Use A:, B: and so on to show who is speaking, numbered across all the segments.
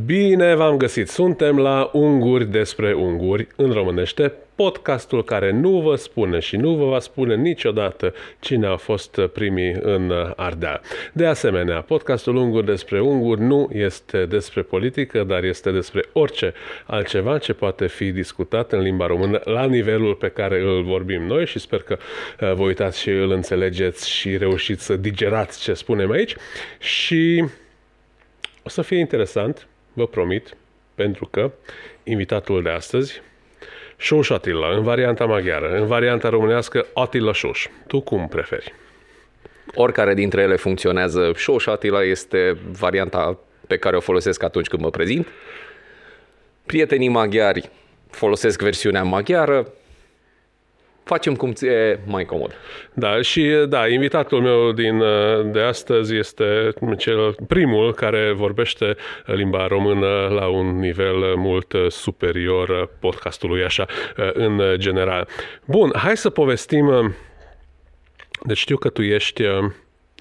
A: Bine v-am găsit! Suntem la Unguri despre Unguri, în românește, podcastul care nu vă spune și nu vă va spune niciodată cine a fost primii în Ardea. De asemenea, podcastul Unguri despre Unguri nu este despre politică, dar este despre orice altceva ce poate fi discutat în limba română la nivelul pe care îl vorbim noi și sper că uh, vă uitați și îl înțelegeți și reușiți să digerați ce spunem aici și o să fie interesant vă promit, pentru că invitatul de astăzi, Șoș Atila, în varianta maghiară, în varianta românească Atila Șoș. Tu cum preferi?
B: Oricare dintre ele funcționează. Șoș Atila este varianta pe care o folosesc atunci când mă prezint. Prietenii maghiari folosesc versiunea maghiară, facem cum ți e mai comod.
A: Da, și da, invitatul meu din, de astăzi este cel primul care vorbește limba română la un nivel mult superior podcastului, așa, în general. Bun, hai să povestim, deci știu că tu ești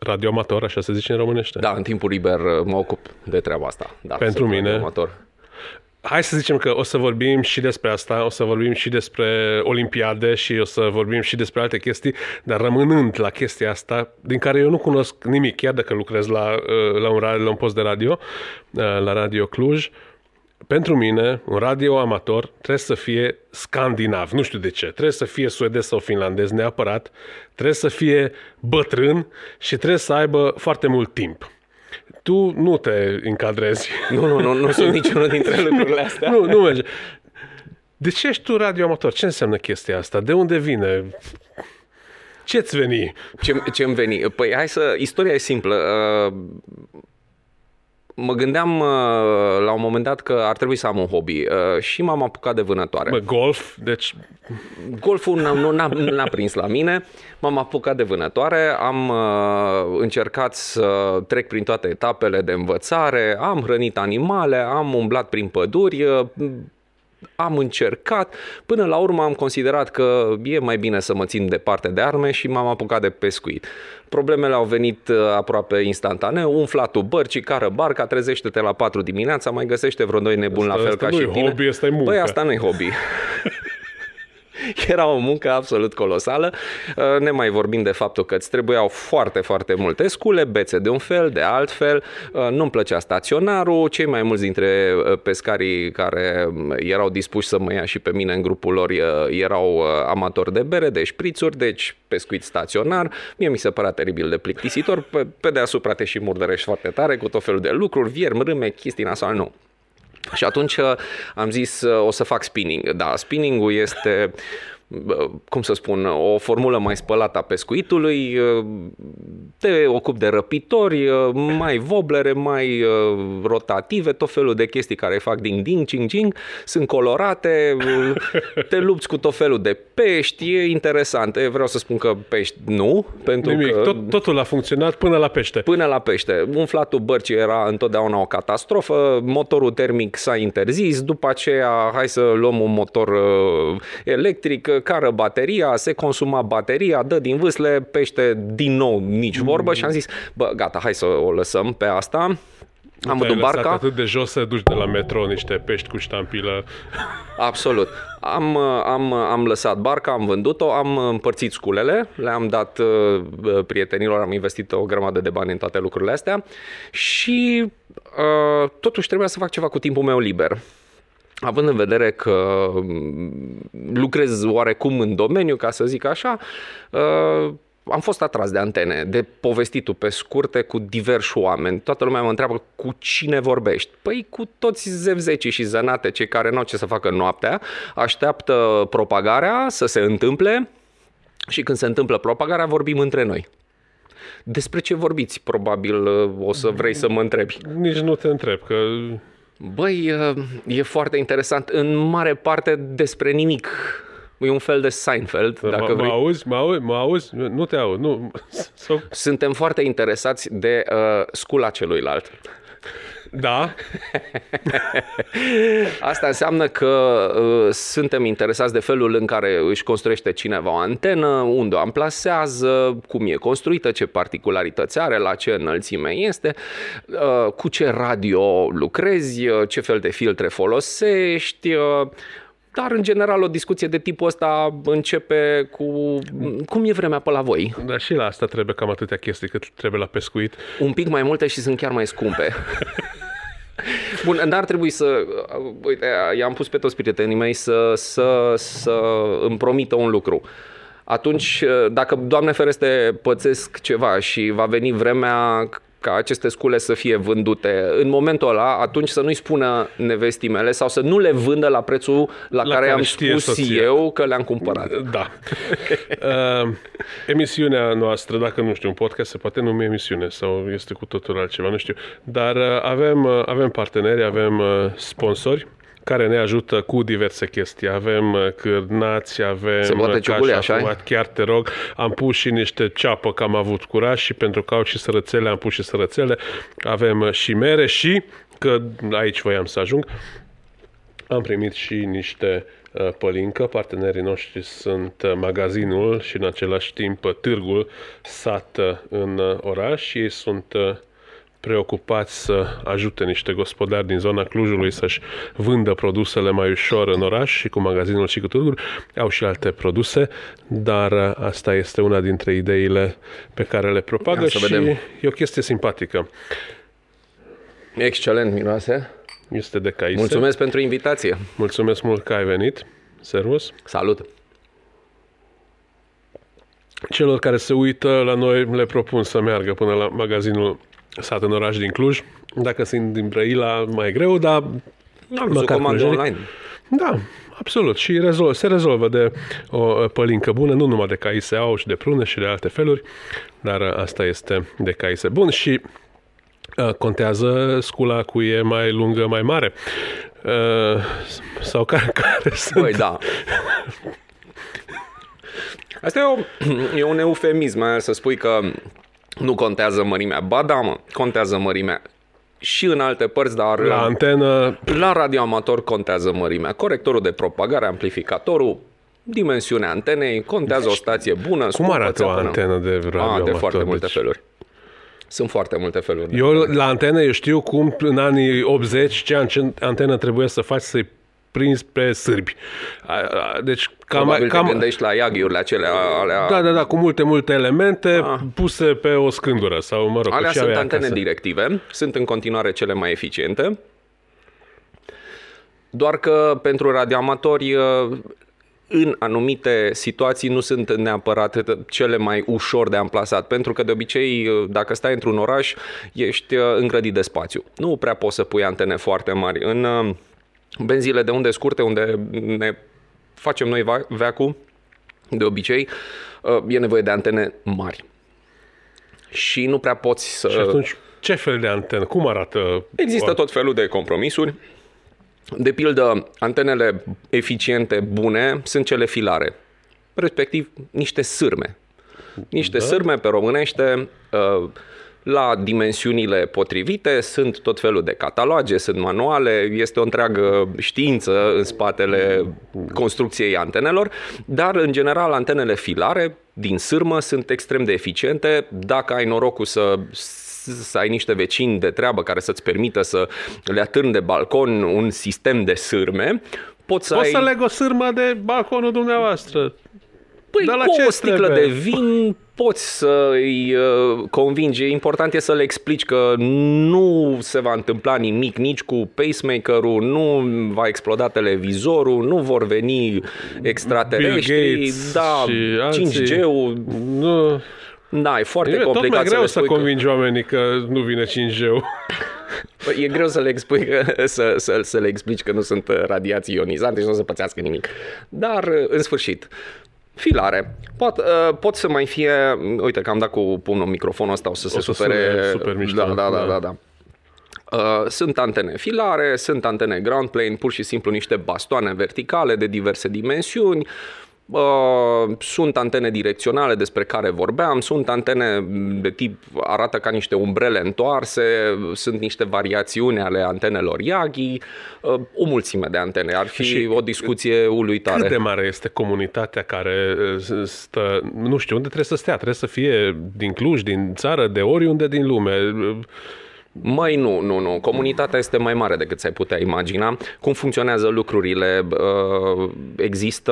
A: radioamator, așa se zice în românește.
B: Da, în timpul liber mă ocup de treaba asta. Da,
A: Pentru mine, radioamator hai să zicem că o să vorbim și despre asta, o să vorbim și despre Olimpiade și o să vorbim și despre alte chestii, dar rămânând la chestia asta, din care eu nu cunosc nimic, chiar dacă lucrez la, uh, la, un, la un post de radio, uh, la Radio Cluj, pentru mine, un radio amator trebuie să fie scandinav, nu știu de ce, trebuie să fie suedez sau finlandez neapărat, trebuie să fie bătrân și trebuie să aibă foarte mult timp tu nu te încadrezi.
B: Nu, nu, nu, nu sunt niciunul dintre lucrurile astea.
A: nu, nu merge. De ce ești tu radioamator? Ce înseamnă chestia asta? De unde vine? Ce-ți veni?
B: Ce, ce-mi veni? Păi hai să... Istoria e simplă. Uh, mă gândeam uh, la un moment dat că ar trebui să am un hobby uh, și m-am apucat de vânătoare.
A: Bă, golf? Deci...
B: Golful n-a, nu n-a, n-a prins la mine. M-am apucat de vânătoare, am uh, încercat să trec prin toate etapele de învățare, am hrănit animale, am umblat prin păduri, uh, am încercat, până la urmă am considerat că e mai bine să mă țin departe de arme și m-am apucat de pescuit. Problemele au venit uh, aproape instantaneu, umflatul bărcii, cară barca, trezește-te la 4 dimineața, mai găsește vreo doi nebuni la fel ca și tine.
A: hobby, asta e muncă.
B: Păi asta nu e hobby. Era o muncă absolut colosală. Uh, ne mai vorbim de faptul că îți trebuiau foarte, foarte multe scule, bețe de un fel, de alt fel. Uh, nu-mi plăcea staționarul. Cei mai mulți dintre uh, pescarii care erau dispuși să mă ia și pe mine în grupul lor erau amatori de bere, de șprițuri, deci pescuit staționar. Mie mi se părea teribil de plictisitor. Pe, pe deasupra te și murdărești foarte tare cu tot felul de lucruri, viermi, râme, chestii nasal, nu. Și atunci uh, am zis uh, o să fac spinning. Da, spinningul este cum să spun, o formulă mai spălată a pescuitului, te ocupi de răpitori, mai voblere, mai rotative, tot felul de chestii care fac ding-ding, cing-cing, sunt colorate, te lupți cu tot felul de pești, e interesant. Vreau să spun că pești nu, pentru
A: Nimic,
B: că...
A: Tot, totul a funcționat până la pește.
B: Până la pește. Umflatul bărcii era întotdeauna o catastrofă, motorul termic s-a interzis, după aceea hai să luăm un motor electric, cară bateria, se consuma bateria, dă din vâsle, pește din nou nici vorbă și am zis, bă, gata, hai să o lăsăm pe asta.
A: Am văzut barca. atât de jos să duci de la metro niște pești cu ștampilă.
B: Absolut. Am, am, am lăsat barca, am vândut-o, am împărțit sculele, le-am dat uh, prietenilor, am investit o grămadă de bani în toate lucrurile astea și uh, totuși trebuia să fac ceva cu timpul meu liber având în vedere că mm, lucrez oarecum în domeniu, ca să zic așa, uh, am fost atras de antene, de povestitul pe scurte cu diversi oameni. Toată lumea mă întreabă cu cine vorbești. Păi cu toți zevzecii și zănate, cei care nu au ce să facă noaptea, așteaptă propagarea să se întâmple și când se întâmplă propagarea vorbim între noi. Despre ce vorbiți? Probabil uh, o să vrei să mă întrebi.
A: Nici nu te întreb, că
B: Băi, e foarte interesant. În mare parte despre nimic. E un fel de Seinfeld, dacă
A: mă,
B: vrei.
A: Mă auzi? Mă auzi? Mă auzi? Nu te aud. Nu.
B: Suntem foarte interesați de uh, scula celuilalt.
A: Da.
B: Asta înseamnă că uh, suntem interesați de felul în care își construiește cineva o antenă, unde o amplasează, cum e construită, ce particularități are, la ce înălțime este, uh, cu ce radio lucrezi, uh, ce fel de filtre folosești, uh, dar, în general, o discuție de tipul ăsta începe cu cum e vremea pe la voi.
A: Dar și la asta trebuie cam atâtea chestii cât trebuie la pescuit.
B: Un pic mai multe și sunt chiar mai scumpe. Bun, n-ar trebui să... Uite, i-am pus pe toți prietenii mei să, să, să îmi promită un lucru. Atunci, dacă, Doamne ferește, pățesc ceva și va veni vremea ca aceste scule să fie vândute în momentul ăla, atunci să nu-i spună nevestii mele sau să nu le vândă la prețul la, la care, care am spus soția. eu că le-am cumpărat.
A: Da. uh, emisiunea noastră, dacă nu știu, un podcast se poate numi emisiune sau este cu totul altceva, nu știu. Dar uh, avem, uh, avem parteneri, avem uh, sponsori care ne ajută cu diverse chestii. Avem uh, cârnați, avem
B: Se poate ciugule, așa
A: chiar te rog. Am pus și niște ceapă că am avut curaj și pentru că au și sărățele, am pus și sărățele. Avem uh, și mere și, că aici voiam să ajung, am primit și niște uh, pălincă. Partenerii noștri sunt magazinul și în același timp târgul sat în oraș și ei sunt preocupați să ajute niște gospodari din zona Clujului să-și vândă produsele mai ușor în oraș și cu magazinul și cu târguri. Au și alte produse, dar asta este una dintre ideile pe care le propagă și vedem. e o chestie simpatică.
B: Excelent miroase.
A: Este de caise.
B: Mulțumesc pentru invitație.
A: Mulțumesc mult că ai venit. Servus.
B: Salut.
A: Celor care se uită la noi le propun să meargă până la magazinul sat în oraș din Cluj. Dacă sunt din Brăila, mai e greu, dar
B: da, măcar online.
A: Da, absolut. Și rezolv, se rezolvă de o pălincă bună, nu numai de caise au și de prune și de alte feluri, dar asta este de caise bun și uh, contează scula cu e mai lungă, mai mare. Uh, sau care, care sunt...
B: Băi, da. Asta e, o, e un eufemism, să spui că nu contează mărimea. Ba da, mă, contează mărimea și în alte părți, dar
A: la antenă
B: la radioamator contează mărimea. Corectorul de propagare, amplificatorul, dimensiunea antenei, contează deci, o stație bună.
A: Cum arată o antenă de radioamator?
B: A, de foarte multe deci... feluri. Sunt foarte multe feluri.
A: Eu la antenă eu știu cum în anii 80 ce antenă trebuie să faci să-i prins pe sârbi.
B: Deci cam, Probabil cam... te gândești la iaghiurile acelea. Alea...
A: Da, da, da, cu multe, multe elemente ah. puse pe o scândură sau, mă rog,
B: Alea sunt antene
A: acasă.
B: directive, sunt în continuare cele mai eficiente. Doar că pentru radioamatori în anumite situații nu sunt neapărat cele mai ușor de amplasat, pentru că de obicei, dacă stai într-un oraș, ești îngrădit de spațiu. Nu prea poți să pui antene foarte mari. În benzile de unde scurte, unde ne facem noi veacul, de obicei, uh, e nevoie de antene mari. Și nu prea poți să...
A: Și atunci, ce fel de antenă? Cum arată?
B: Există tot felul de compromisuri. De pildă, antenele eficiente, bune, sunt cele filare. Respectiv, niște sârme. Niște da. sârme pe românește, uh, la dimensiunile potrivite, sunt tot felul de cataloge, sunt manuale, este o întreagă știință în spatele construcției antenelor, dar în general antenele filare din sârmă sunt extrem de eficiente. Dacă ai norocul să să ai niște vecini de treabă care să-ți permită să le atârni de balcon un sistem de sârme, poți să
A: Poți
B: ai...
A: să leg o sârmă de balconul dumneavoastră.
B: Păi Dar la cu ce o sticlă trebuie? de vin poți să îi uh, convingi. Important e să le explici că nu se va întâmpla nimic nici cu pacemaker-ul, nu va exploda televizorul, nu vor veni extraterestri, da, 5G-ul. Nu. Da, e foarte e complicat
A: tot mai greu
B: să,
A: să convingi că... oamenii că nu vine 5G-ul.
B: Păi, e greu să le, expui, să, să, să le explici că nu sunt radiații ionizante și nu o să pățească nimic. Dar, în sfârșit, Filare. Pot, uh, pot să mai fie... Uite că am dat cu pumnul microfonul ăsta, o să o se să supere...
A: Super mișto.
B: Da, da, da, da. da. Uh, sunt antene filare, sunt antene ground plane, pur și simplu niște bastoane verticale de diverse dimensiuni. Uh, sunt antene direcționale despre care vorbeam, sunt antene de tip, arată ca niște umbrele întoarse, sunt niște variațiuni ale antenelor Yagi, uh, o mulțime de antene. Ar fi și o discuție uluitoare.
A: Cât de mare este comunitatea care uh, stă, nu știu, unde trebuie să stea? Trebuie să fie din Cluj, din țară, de oriunde din lume
B: mai nu, nu, nu. Comunitatea este mai mare decât ți-ai putea imagina. Cum funcționează lucrurile? Uh, există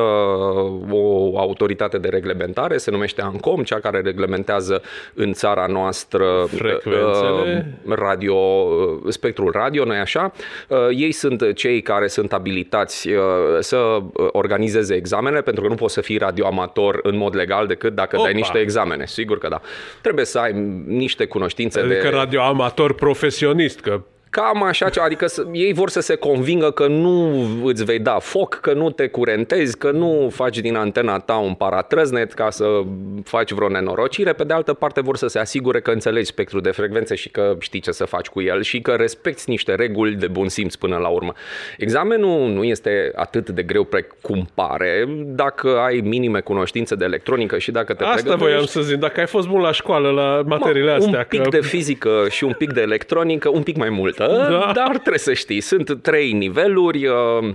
B: o autoritate de reglementare, se numește ANCOM, cea care reglementează în țara noastră
A: Frecvențele.
B: Uh, radio, uh, spectrul radio, nu așa? Ei sunt cei care sunt abilitați să organizeze examene, pentru că nu poți să fii radioamator în mod legal decât dacă Opa. dai niște examene. Sigur că da. Trebuie să ai niște cunoștințe
A: adică
B: de...
A: radioamator profesionist, că
B: Cam așa, adică ei vor să se convingă că nu îți vei da foc, că nu te curentezi, că nu faci din antena ta un paratrăznet ca să faci vreo nenorocire. Pe de altă parte vor să se asigure că înțelegi spectrul de frecvențe și că știi ce să faci cu el și că respecti niște reguli de bun simț până la urmă. Examenul nu este atât de greu precum pare dacă ai minime cunoștințe de electronică și dacă te
A: Asta voiam să zic, dacă ai fost bun la școală la materiile astea.
B: Un pic
A: că...
B: de fizică și un pic de electronică, un pic mai mult multă, da. dar trebuie să știi. Sunt trei niveluri, uh,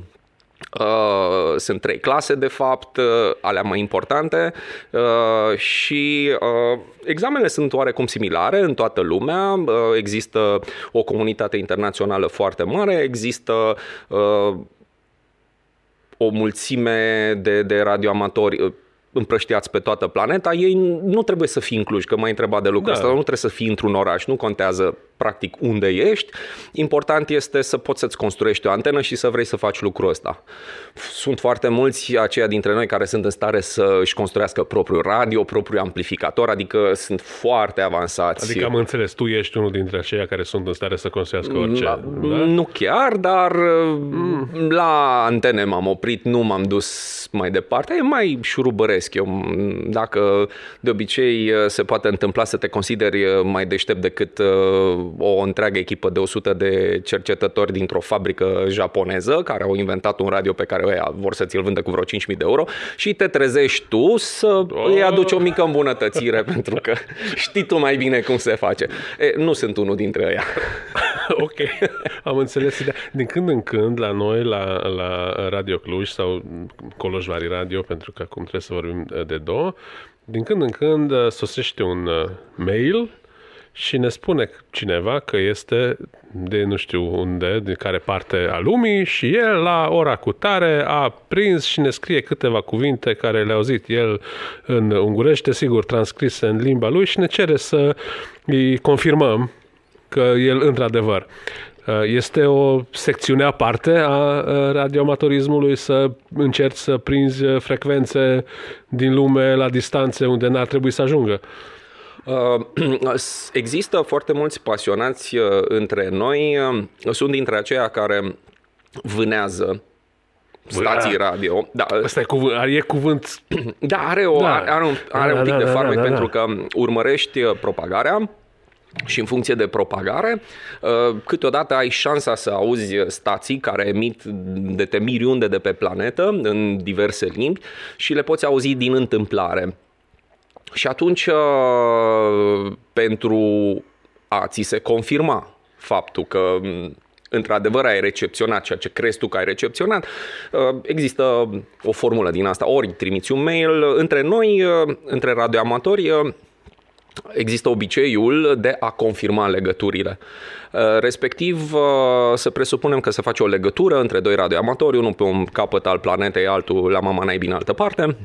B: Uh, sunt trei clase, de fapt, uh, alea mai importante uh, și uh, examenele sunt oarecum similare în toată lumea. Uh, există o comunitate internațională foarte mare, există uh, o mulțime de, de radioamatori împrăștiați pe toată planeta, ei nu trebuie să fie incluși, că m-ai întrebat de lucrul da. ăsta, nu trebuie să fii într-un oraș, nu contează practic unde ești. Important este să poți să-ți construiești o antenă și să vrei să faci lucrul ăsta. Sunt foarte mulți aceia dintre noi care sunt în stare să își construiască propriul radio, propriul amplificator, adică sunt foarte avansați.
A: Adică am înțeles, tu ești unul dintre aceia care sunt în stare să construiască orice.
B: La, da? Nu chiar, dar mm. la antene m-am oprit, nu m-am dus mai departe. E mai șurubăresc. Eu, dacă de obicei se poate întâmpla să te consideri mai deștept decât uh, o întreagă echipă de 100 de cercetători dintr-o fabrică japoneză care au inventat un radio pe care ăia vor să ți-l vândă cu vreo 5.000 de euro și te trezești tu să oh. îi aduci o mică îmbunătățire pentru că știi tu mai bine cum se face. E, nu sunt unul dintre ăia.
A: ok, am înțeles. Din când în când la noi, la, la Radio Cluj sau Colojvari Radio, pentru că acum trebuie să vorbim de două, din când în când sosește un uh, mail și ne spune cineva că este de nu știu unde, din care parte a lumii și el la ora cu tare a prins și ne scrie câteva cuvinte care le-a auzit el în ungurește, sigur transcrise în limba lui și ne cere să îi confirmăm că el într-adevăr este o secțiune aparte a radioamatorismului să încerci să prinzi frecvențe din lume la distanțe unde n-ar trebui să ajungă.
B: Uh, există foarte mulți pasionați uh, între noi. Uh, sunt dintre aceia care vânează stații radio.
A: Da. Asta e cuvânt, e cuvânt.
B: Da, are, o, da. are, un, are da, un pic da, de farmec da, da, pentru că urmărești propagarea și în funcție de propagare, câteodată ai șansa să auzi stații care emit de te miri unde de pe planetă, în diverse limbi, și le poți auzi din întâmplare. Și atunci, uh, pentru a ți se confirma faptul că într-adevăr ai recepționat ceea ce crezi tu că ai recepționat, uh, există o formulă din asta. Ori trimiți un mail între noi, uh, între radioamatori, există obiceiul de a confirma legăturile. Respectiv, să presupunem că se face o legătură între doi radioamatori, unul pe un capăt al planetei, altul la mama naibii în altă parte,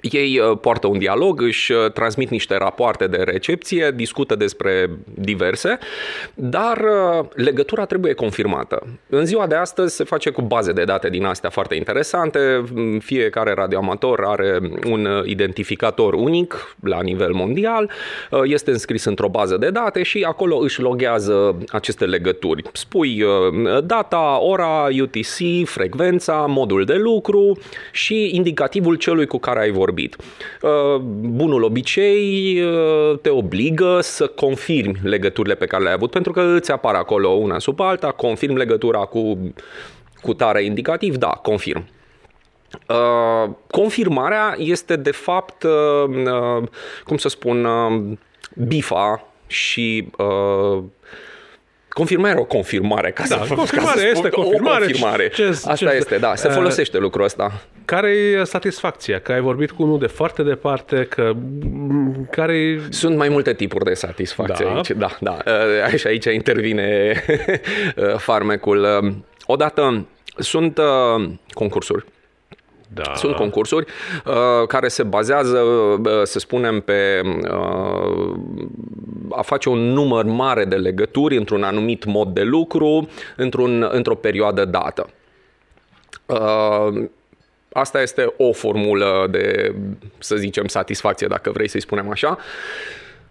B: ei uh, poartă un dialog, își uh, transmit niște rapoarte de recepție, discută despre diverse, dar uh, legătura trebuie confirmată. În ziua de astăzi se face cu baze de date din astea foarte interesante. Fiecare radioamator are un identificator unic la nivel mondial, este înscris într-o bază de date și acolo își loghează aceste legături. Spui data, ora, UTC, frecvența, modul de lucru și indicativul celui cu care ai vorbit. Uh, bunul obicei uh, te obligă să confirmi legăturile pe care le-ai avut, pentru că îți apar acolo una sub alta, confirm legătura cu, cu tare indicativ, da, confirm. Uh, confirmarea este de fapt, uh, uh, cum să spun, uh, bifa și uh, Confirmarea o confirmare, ca
A: Da,
B: să
A: confirmare
B: ca să
A: este
B: spun,
A: confirmare.
B: O confirmare.
A: Ce-
B: Asta
A: ce-
B: este, da, se
A: uh,
B: folosește lucrul ăsta.
A: Care e satisfacția? Că ai vorbit cu unul de foarte departe, că care
B: Sunt mai multe tipuri de satisfacție
A: Da.
B: aici. Da, da. Uh, Și aici intervine uh, farmecul. Uh, Odată sunt uh, concursuri.
A: Da.
B: Sunt concursuri uh, care se bazează, uh, să spunem, pe uh, a face un număr mare de legături într-un anumit mod de lucru, într-un, într-o perioadă dată. Uh, asta este o formulă de, să zicem, satisfacție, dacă vrei să-i spunem așa.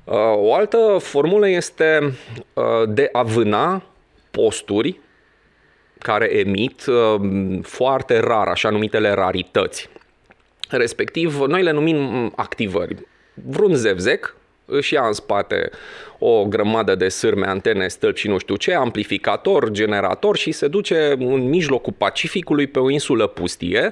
B: Uh, o altă formulă este uh, de a vâna posturi care emit uh, foarte rar, așa numitele rarități. Respectiv, noi le numim mm, activări. Vreun zevzec își ia în spate o grămadă de sârme, antene, stâlpi și nu știu ce, amplificator, generator și se duce în mijlocul Pacificului pe o insulă pustie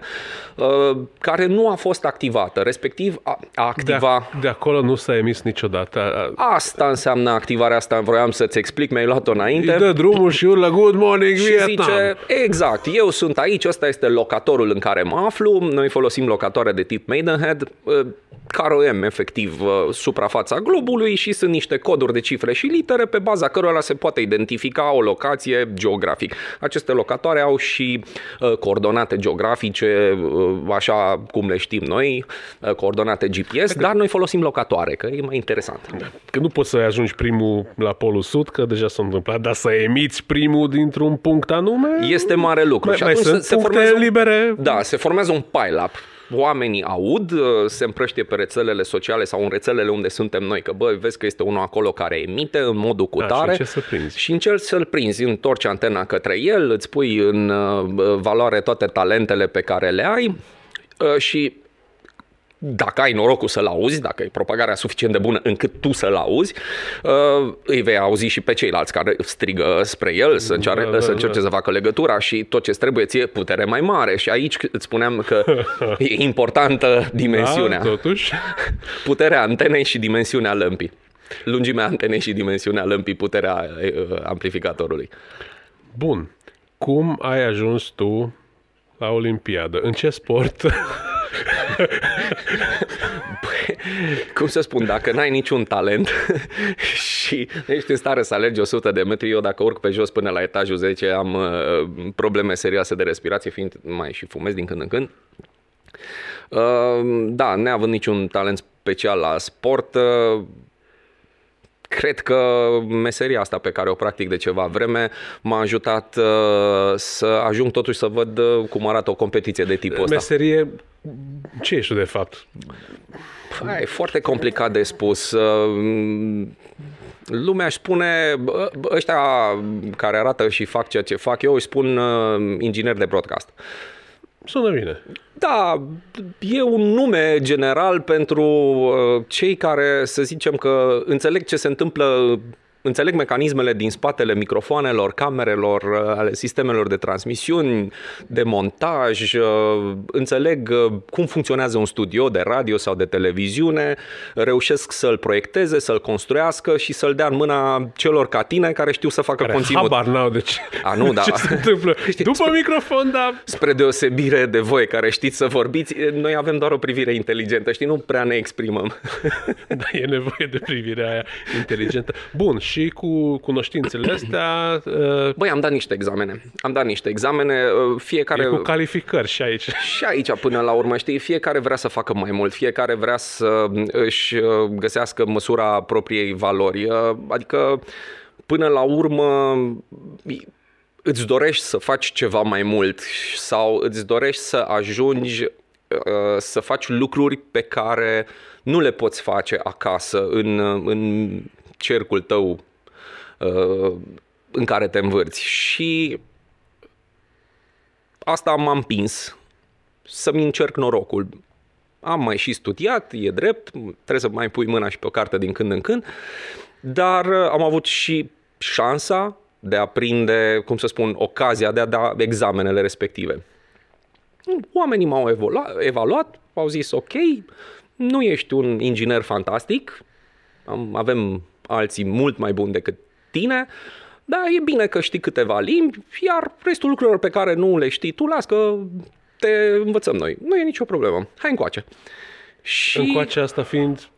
B: uh, care nu a fost activată, respectiv a, a
A: de,
B: activa...
A: de acolo nu s-a emis niciodată. A-
B: Asta înseamnă activarea asta, vroiam să-ți explic, mi-ai luat-o înainte.
A: Îi dă drumul și urlă Good morning
B: Și
A: Vietnam.
B: zice, exact, eu sunt aici, ăsta este locatorul în care mă aflu, noi folosim locatoare de tip Maidenhead, uh, KRM, efectiv, uh, suprafața globului și sunt niște coduri de cifre și litere pe baza cărora se poate identifica o locație geografic. Aceste locatoare au și uh, coordonate geografice, uh, așa cum le știm noi, uh, coordonate GPS, dar noi folosim locatoare, că e mai interesant.
A: Că nu poți să ajungi primul la Polul Sud, că deja s-a întâmplat, dar să emiți primul dintr-un punct anume...
B: Este mare lucru.
A: Mai,
B: și
A: mai
B: atunci
A: sunt
B: se, se
A: puncte
B: formează un-
A: libere?
B: Da, se formează un pile-up. Oamenii aud, uh, se împrăștie pe rețelele sociale sau în rețelele unde suntem noi, că bă, vezi că este unul acolo care emite în modul cu
A: Da, și
B: tare
A: încerci să prinzi.
B: și încerci să-l prinzi, întorci antena către el, îți pui în uh, valoare toate talentele pe care le ai uh, și dacă ai norocul să-l auzi, dacă e propagarea suficient de bună încât tu să-l auzi, uh, îi vei auzi și pe ceilalți care strigă spre el să, încearcă,
A: Da, da,
B: să
A: da.
B: încerce să facă legătura și tot ce trebuie ție putere mai mare. Și aici îți spuneam că e importantă dimensiunea.
A: Da, totuși.
B: Puterea antenei și dimensiunea lămpii. Lungimea antenei și dimensiunea lămpii, puterea uh, amplificatorului.
A: Bun. Cum ai ajuns tu la Olimpiadă? În ce sport?
B: Cum să spun, dacă n-ai niciun talent și ești în stare să alergi 100 de metri, eu dacă urc pe jos până la etajul 10 am uh, probleme serioase de respirație, fiind mai și fumez din când în când. Uh, da, neavând niciun talent special la sport, uh, cred că meseria asta pe care o practic de ceva vreme m-a ajutat uh, să ajung totuși să văd uh, cum arată o competiție de tipul ăsta.
A: Meserie... Ce ești tu, de fapt?
B: Păi, E foarte complicat de spus. Uh, Lumea își spune, bă, bă, ăștia care arată și fac ceea ce fac eu, își spun uh, inginer de broadcast.
A: Sună bine.
B: Da, e un nume general pentru uh, cei care, să zicem că înțeleg ce se întâmplă, înțeleg mecanismele din spatele microfoanelor, camerelor, uh, ale sistemelor de transmisiuni, de montaj, uh, înțeleg uh, cum funcționează un studio de radio sau de televiziune, reușesc să-l proiecteze, să-l construiască și să-l dea în mâna celor ca tine care știu să facă
A: Care
B: conținut.
A: habar n-au de ce,
B: A, nu, da.
A: ce se întâmplă. După microfon, da,
B: Spre deosebire de voi care știți să vorbiți, noi avem doar o privire inteligentă, știi, nu prea ne exprimăm.
A: da, e nevoie de privirea aia inteligentă. Bun, și cu cunoștințele astea uh,
B: Băi, am dat niște examene. Am dat niște examene, uh, fiecare...
A: e cu calificări și aici.
B: Și aici, până la urmă, știi, fiecare vrea să facă mai mult, fiecare vrea să își uh, găsească măsura propriei valori. Uh, Adică, până la urmă, îți dorești să faci ceva mai mult sau îți dorești să ajungi uh, să faci lucruri pe care nu le poți face acasă, în, în cercul tău uh, în care te învârți. Și asta m-a împins să-mi încerc norocul. Am mai și studiat, e drept, trebuie să mai pui mâna și pe o carte din când în când, dar uh, am avut și șansa de a prinde, cum să spun, ocazia de a da examenele respective. Oamenii m-au evaluat, evaluat au zis ok, nu ești un inginer fantastic, am, avem alții mult mai buni decât tine, dar e bine că știi câteva limbi, iar restul lucrurilor pe care nu le știi tu, las că te învățăm noi. Nu e nicio problemă. Hai încoace.
A: Și... Încoace asta fiind...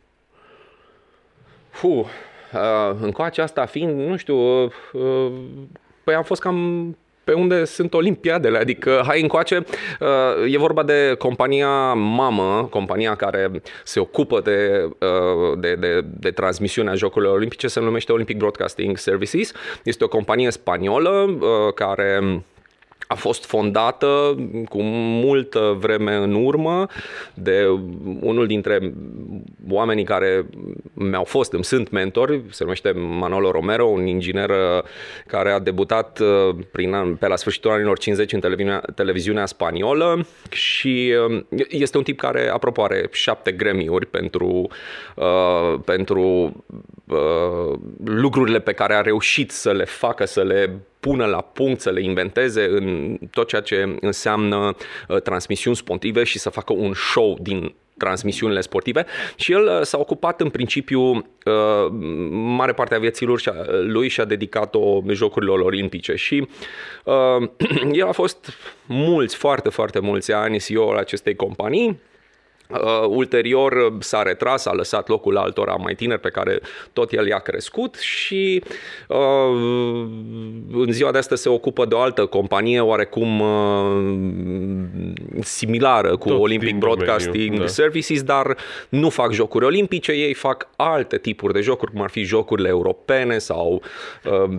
B: Fu, uh, încoace asta fiind, nu știu, uh, uh, păi am fost cam pe unde sunt olimpiadele, adică hai încoace, uh, e vorba de compania mamă, compania care se ocupă de, uh, de, de, de transmisiunea Jocurilor Olimpice, se numește Olympic Broadcasting Services, este o companie spaniolă uh, care a fost fondată cu multă vreme în urmă de unul dintre oamenii care mi-au fost, îmi sunt mentori, se numește Manolo Romero, un inginer uh, care a debutat uh, prin, pe la sfârșitul anilor 50 în televiziunea, televiziunea spaniolă și uh, este un tip care, apropo, are șapte gremiuri pentru, uh, pentru uh, lucrurile pe care a reușit să le facă, să le pună la punct, să le inventeze în tot ceea ce înseamnă uh, transmisiuni sportive și să facă un show din transmisiunile sportive. Și el uh, s-a ocupat în principiu uh, mare parte a vieții lui și a dedicat-o jocurilor olimpice. Și el a fost mulți, foarte, foarte mulți ani CEO al acestei companii Uh, ulterior uh, s-a retras, a lăsat locul altora mai tineri pe care tot el i-a crescut și uh, în ziua de astăzi se ocupă de o altă companie oarecum uh, similară cu tot Olympic Broadcasting domeniu, da. Services, dar nu fac jocuri olimpice, ei fac alte tipuri de jocuri, cum ar fi jocurile europene sau uh,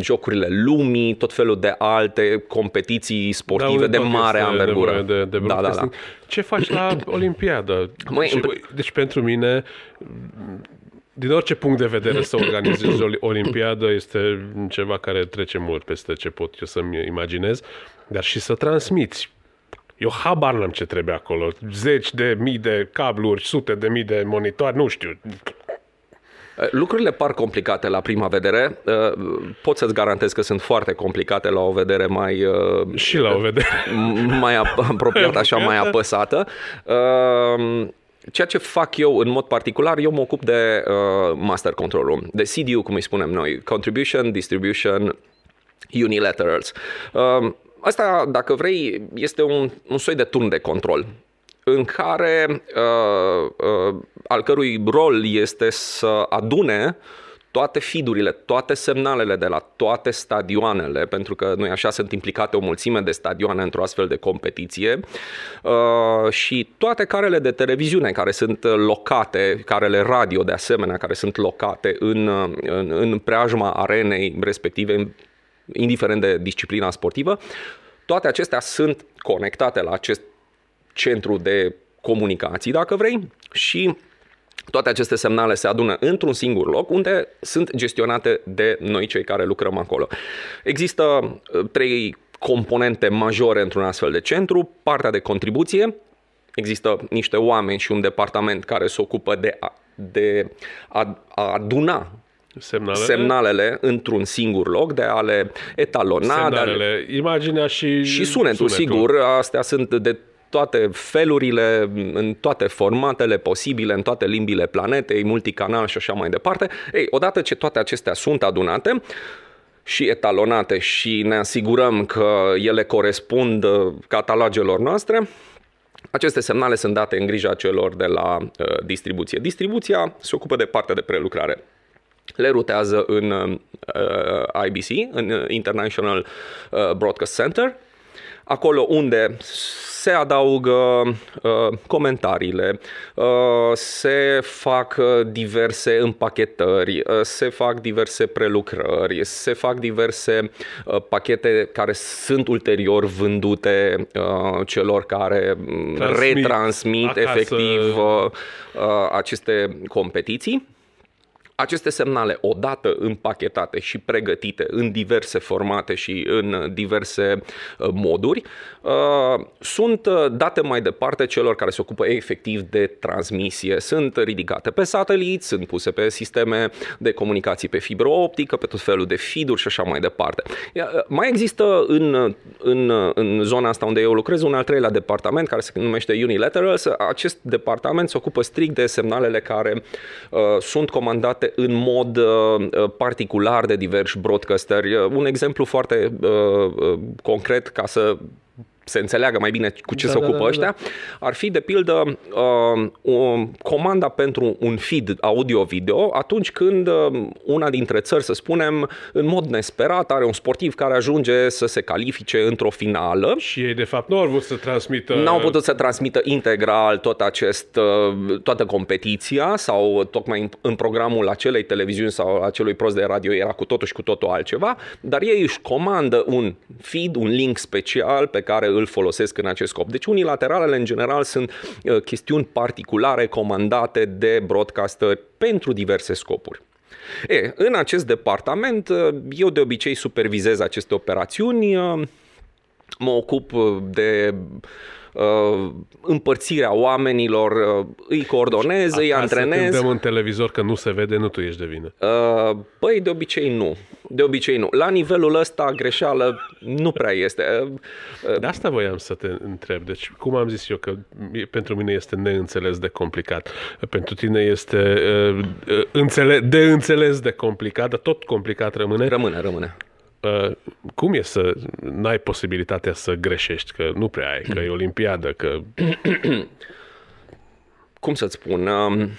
B: jocurile lumii, tot felul de alte competiții sportive da, de mare anvergură.
A: De, de da, da, da. Ce faci la Olimpiadă? Măi, deci, deci pentru mine din orice punct de vedere să organizezi o olimpiadă este ceva care trece mult peste ce pot eu să-mi imaginez, dar și să transmiți. Eu habar n-am ce trebuie acolo. Zeci de mii de cabluri, sute de mii de monitoare, nu știu.
B: Eh, lucrurile par complicate la prima vedere. Eh, pot să-ți garantez că sunt foarte complicate la o vedere mai... Eh,
A: și la o vedere.
B: Mai apropiată, așa, mai apăsată. Ceea ce fac eu în mod particular, eu mă ocup de master control de CDU, cum îi spunem noi, Contribution, Distribution, Unilaterals. Asta, dacă vrei, este un, un soi de turn de control în care uh, uh, al cărui rol este să adune toate fidurile, toate semnalele de la toate stadioanele, pentru că noi așa sunt implicate o mulțime de stadioane într-o astfel de competiție, uh, și toate carele de televiziune care sunt locate, carele radio de asemenea, care sunt locate în, în, în preajma arenei respective, indiferent de disciplina sportivă, toate acestea sunt conectate la acest centru de comunicații, dacă vrei, și toate aceste semnale se adună într-un singur loc unde sunt gestionate de noi cei care lucrăm acolo. Există uh, trei componente majore într-un astfel de centru, partea de contribuție, există niște oameni și un departament care se ocupă de a, de a, a aduna semnalele. semnalele într-un singur loc, de a le etalona.
A: Semnalele, de a... imaginea și,
B: și sunetul, sunetul, sigur. Astea sunt de toate felurile, în toate formatele posibile, în toate limbile planetei, multicanal și așa mai departe. Ei, odată ce toate acestea sunt adunate, și etalonate și ne asigurăm că ele corespund uh, catalogelor noastre, aceste semnale sunt date în grija celor de la uh, distribuție. Distribuția se ocupă de partea de prelucrare. Le rutează în uh, IBC, în uh, International uh, Broadcast Center, acolo unde se adaugă uh, comentariile, uh, se fac uh, diverse împachetări, uh, se fac diverse prelucrări, se fac diverse uh, pachete care sunt ulterior vândute uh, celor care mm, Transmit retransmit acasă. efectiv uh, uh, aceste competiții. Aceste semnale, odată împachetate și pregătite în diverse formate și în diverse uh, moduri, uh, sunt uh, date mai departe celor care se ocupă efectiv de transmisie. Sunt ridicate pe satelit, sunt puse pe sisteme de comunicații pe fibră optică, pe tot felul de feed și așa mai departe. Mai există în, în, în zona asta unde eu lucrez un al treilea departament care se numește Unilaterals. Acest departament se ocupă strict de semnalele care uh, sunt comandate date în mod uh, uh, particular de diversi broadcasteri. Uh, un exemplu foarte concret ca să se înțeleagă mai bine cu ce da, se ocupă da, da, ăștia, da. ar fi, de pildă, uh, o comanda pentru un feed audio-video atunci când uh, una dintre țări, să spunem, în mod nesperat, are un sportiv care ajunge să se califice într-o finală.
A: Și ei, de fapt, nu au vrut să transmită...
B: N-au putut să transmită integral tot acest, uh, toată competiția sau tocmai în programul acelei televiziuni sau acelui prost de radio era cu totul și cu totul altceva, dar ei își comandă un feed, un link special pe care îl folosesc în acest scop. Deci unilateralele în general sunt uh, chestiuni particulare comandate de broadcaster pentru diverse scopuri. E, în acest departament, uh, eu de obicei supervizez aceste operațiuni, uh, mă ocup de uh, împărțirea oamenilor, uh, îi coordonez, Acasă îi antrenez.
A: Când un televizor că nu se vede, nu tu ești de vină.
B: Uh, păi, de obicei nu. De obicei nu. La nivelul ăsta, greșeală nu prea este. Uh,
A: uh, de asta voiam să te întreb. Deci, cum am zis eu, că pentru mine este neînțeles de complicat. Pentru tine este uh, uh înțele- de înțeles de complicat, dar tot complicat rămâne.
B: Rămâne, rămâne.
A: Uh, cum e să n-ai posibilitatea să greșești, că nu prea ai, că e olimpiadă, că...
B: cum să-ți spun... Um,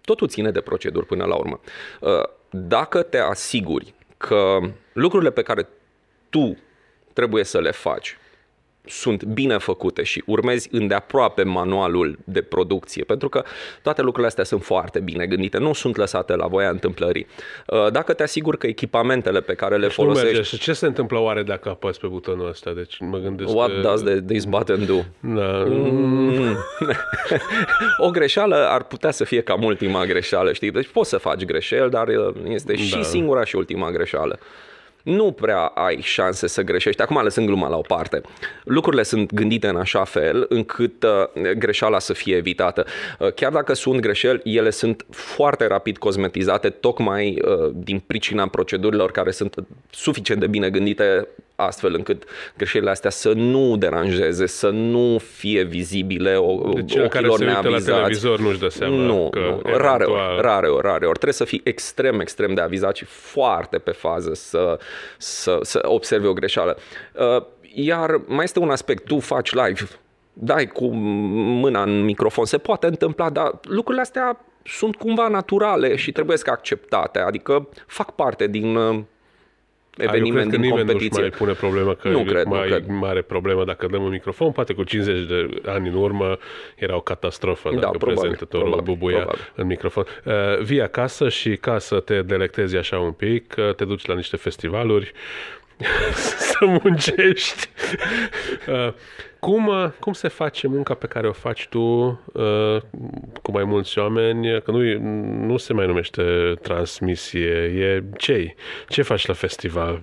B: totul ține de proceduri până la urmă. Uh, dacă te asiguri că lucrurile pe care tu trebuie să le faci sunt bine făcute și urmezi îndeaproape manualul de producție, pentru că toate lucrurile astea sunt foarte bine gândite, nu sunt lăsate la voia întâmplării. Uh, dacă te asiguri că echipamentele pe care le deci folosești...
A: Și ce se întâmplă oare dacă apăs pe butonul ăsta? Deci mă gândesc
B: What că... does this button do? Da. Mm. o greșeală ar putea să fie cam ultima greșeală, știi? Deci poți să faci greșeli, dar este și da. singura și ultima greșeală nu prea ai șanse să greșești. Acum lăsând gluma la o parte. Lucrurile sunt gândite în așa fel încât uh, greșeala să fie evitată. Uh, chiar dacă sunt greșeli, ele sunt foarte rapid cosmetizate tocmai uh, din pricina procedurilor care sunt suficient de bine gândite astfel încât greșelile astea să nu deranjeze, să nu fie vizibile o,
A: deci ochilor care se neavizați. la televizor nu-și dă seama
B: nu,
A: că
B: nu. Rare, ori, rare ori, rare ori. Trebuie să fii extrem, extrem de avizat și foarte pe fază să, să, să observi o greșeală. Uh, iar mai este un aspect, tu faci live, dai cu mâna în microfon, se poate întâmpla, dar lucrurile astea sunt cumva naturale și trebuie să acceptate, adică fac parte din uh, eveniment din competiție.
A: Nu mai pune problema că
B: nu cred,
A: mai
B: nu cred.
A: mare problemă dacă dăm un microfon. Poate cu 50 de ani în urmă era o catastrofă da, dacă probabil, prezentatorul probabil, bubuia probabil. în microfon. Uh, vii acasă și ca să te delectezi așa un pic, uh, te duci la niște festivaluri, să muncești. Uh, cum, uh, cum se face munca pe care o faci tu uh, cu mai mulți oameni? Că nu, nu se mai numește transmisie, e ce Ce faci la festival?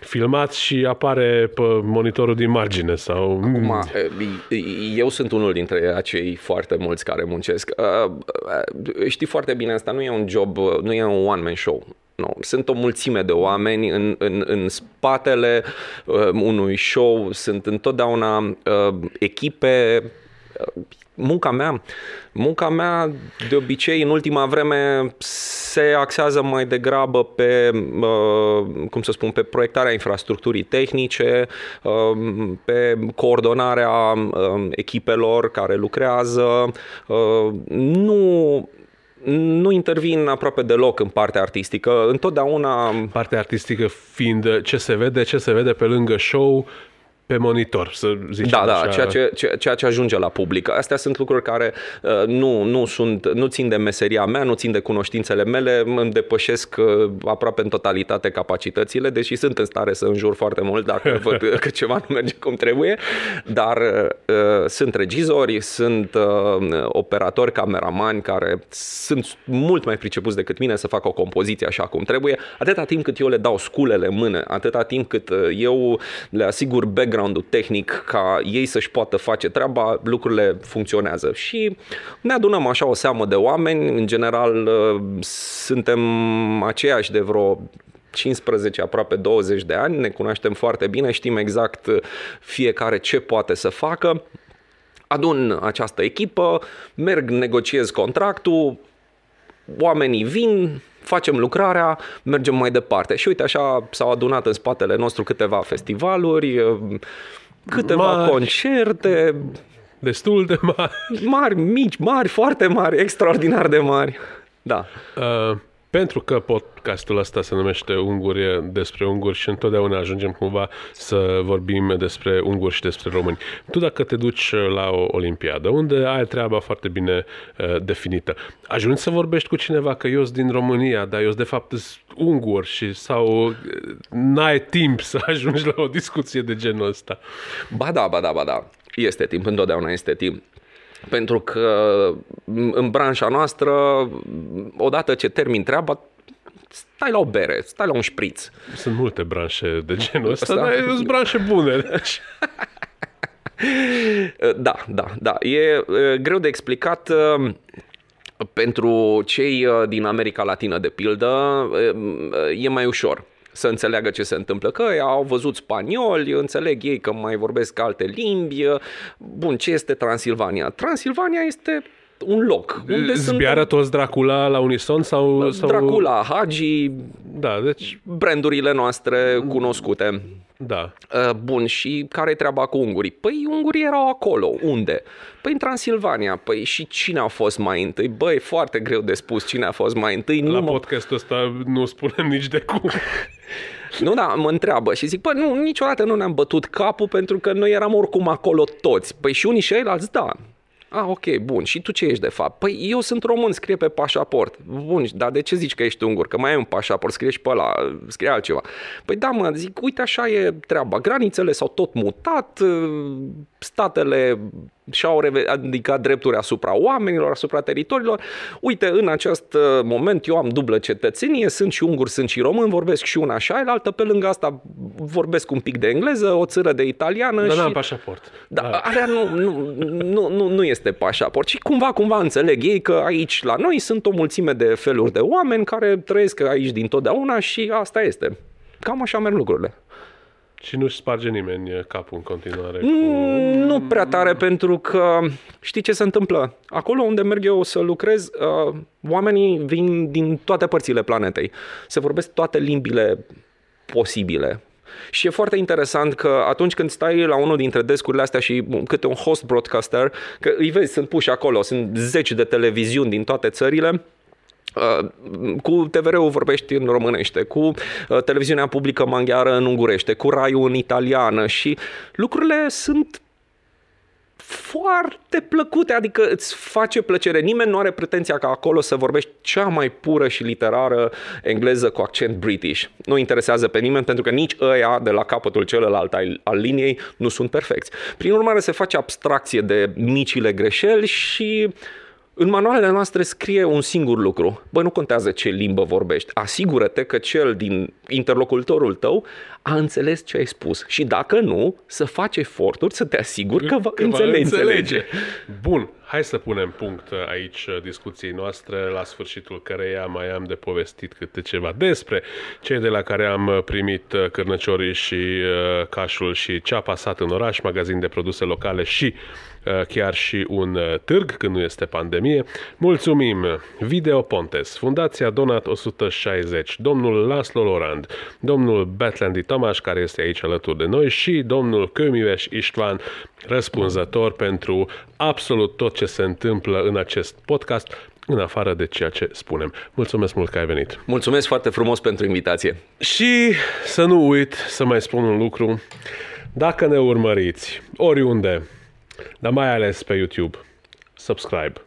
A: filmat și apare pe monitorul din margine sau...
B: Acum, eu sunt unul dintre acei foarte mulți care muncesc. Știi foarte bine, asta nu e un job, nu e un one-man show. Nu, sunt o mulțime de oameni în, în, în spatele uh, unui show, sunt întotdeauna uh, echipe. Uh, munca mea, munca mea de obicei în ultima vreme se axează mai degrabă pe, uh, cum să spun, pe proiectarea infrastructurii tehnice, uh, pe coordonarea uh, echipelor care lucrează. Uh, nu nu intervin aproape deloc în partea artistică. Întotdeauna...
A: Partea artistică fiind ce se vede, ce se vede pe lângă show, pe monitor, să zicem
B: Da, da,
A: așa.
B: ceea ce, ceea, ceea ce ajunge la public. Astea sunt lucruri care uh, nu, nu, sunt, nu țin de meseria mea, nu țin de cunoștințele mele, îmi depășesc uh, aproape în totalitate capacitățile, deși sunt în stare să înjur foarte mult dacă văd că ceva nu merge cum trebuie, dar uh, sunt regizori, sunt uh, operatori, cameramani care sunt mult mai pricepuți decât mine să facă o compoziție așa cum trebuie, atâta timp cât eu le dau sculele în mână, atâta timp cât uh, eu le asigur background-ul tehnic ca ei să-și poată face treaba, lucrurile funcționează. Și ne adunăm așa o seamă de oameni, în general uh, suntem aceiași de vreo 15, aproape 20 de ani, ne cunoaștem foarte bine, știm exact uh, fiecare ce poate să facă. Adun această echipă, merg, negociez contractul, oamenii vin, facem lucrarea, mergem mai departe. Și uite, așa s-au adunat în spatele nostru câteva festivaluri, uh, câteva
A: Mari.
B: concerte,
A: Destul de mare.
B: mari, mici, mari, foarte mari, extraordinar de mari. Da.
A: Uh, pentru că podcastul ăsta se numește Unguri despre unguri și întotdeauna ajungem cumva să vorbim despre unguri și despre români. Tu dacă te duci la o olimpiadă, unde ai treaba foarte bine uh, definită, ajungi să vorbești cu cineva că eu sunt din România, dar eu sunt de fapt sunt ungur și sau uh, n-ai timp să ajungi la o discuție de genul ăsta.
B: Ba da, ba da, ba da. Este timp, întotdeauna este timp. Pentru că m- în branșa noastră, odată ce termin treaba, stai la o bere, stai la un șpriț.
A: Sunt multe branșe de genul ăsta,
B: Asta-
A: dar sunt branșe bune. Deci.
B: Da, da, da. E e greu de explicat uh, pentru cei uh, din America Latină, de pildă, uh, e mai ușor să înțeleagă ce se întâmplă, că ei au văzut spanioli, înțeleg ei că mai vorbesc alte limbi. Bun, ce este Transilvania? Transilvania este un loc unde
A: Zbiară toți Dracula la unison sau...
B: sunt
A: sau...
B: Dracula, Hagi,
A: Da, deci,
B: brandurile noastre cunoscute.
A: da.
B: Uh, Bun, și care e treaba cu ungurii? Păi ungurii erau acolo. Unde? Păi în Transilvania. Păi și cine a fost mai întâi? Băi, e foarte greu de spus cine a fost mai întâi.
A: La
B: Nu, mă,
A: podcastul ăsta nu spunem nici de cum.
B: nu, da, mă întreabă și zic, bă, nu, niciodată nu ne-am bătut capul pentru că noi eram oricum acolo toți. Păi și unii și ceilalți, da. Ah, ok, bun. Și tu ce ești de fapt? Păi eu sunt român, scrie pe pașaport. Bun, dar de ce zici că ești ungur? Că mai ai un pașaport, scrie și pe ăla, scrie altceva. Păi da, mă, zic, uite așa e treaba. Granițele s-au tot mutat, statele și-au ridicat drepturi asupra oamenilor, asupra teritoriilor. Uite, în acest uh, moment eu am dublă cetățenie, sunt și ungur, sunt și român, vorbesc și una și altă, pe lângă asta vorbesc un pic de engleză, o țără de italiană
A: Dar
B: și...
A: n-am pașaport.
B: Da, alea nu, nu, nu, nu, nu este pașaport. Și cumva, cumva înțeleg ei că aici la noi sunt o mulțime de feluri de oameni care trăiesc aici din totdeauna și asta este. Cam așa merg lucrurile.
A: Și nu-și sparge nimeni capul în continuare. Cu...
B: Mm, Nu prea tare pentru că știi ce se întâmplă? Acolo unde merg eu să lucrez, uh, oamenii vin din toate părțile planetei. Se vorbesc toate limbile posibile. Și e foarte interesant că atunci când stai la unul dintre descurile astea și câte un host broadcaster, că îi vezi, sunt puși acolo, sunt zeci de televiziuni din toate țările, Uh, cu TVR-ul vorbești în românește, cu uh, televiziunea publică maghiară în ungurește, cu raiul în italiană și lucrurile sunt foarte plăcute, adică îți face plăcere. Nimeni nu are pretenția ca acolo să vorbești cea mai pură și literară engleză cu accent british. Nu interesează pe nimeni pentru că nici ăia de la capătul celălalt al, al liniei nu sunt perfecți. Prin urmare se face abstracție de micile greșeli și în manualele noastre scrie un singur lucru. Bă, nu contează ce limbă vorbești. Asigură-te că cel din interlocutorul tău a înțeles ce ai spus. Și dacă nu, să faci eforturi să te asiguri că va
A: Că va
B: înțelege. înțelege.
A: Bun, hai să punem punct aici discuției noastre, la sfârșitul căreia mai am de povestit câte ceva despre cei de la care am primit cârnăciorii și uh, cașul și ce a pasat în oraș, magazin de produse locale și uh, chiar și un uh, târg când nu este pandemie. Mulțumim Video Pontes, Fundația Donat 160, domnul Laslo Lorand, domnul Betlandi Tomaș, care este aici alături de noi și domnul Kömives Istvan, răspunzător pentru absolut tot ce se întâmplă în acest podcast, în afară de ceea ce spunem. Mulțumesc mult că ai venit.
B: Mulțumesc foarte frumos pentru invitație.
A: Și să nu uit să mai spun un lucru. Dacă ne urmăriți oriunde, dar mai ales pe YouTube, subscribe.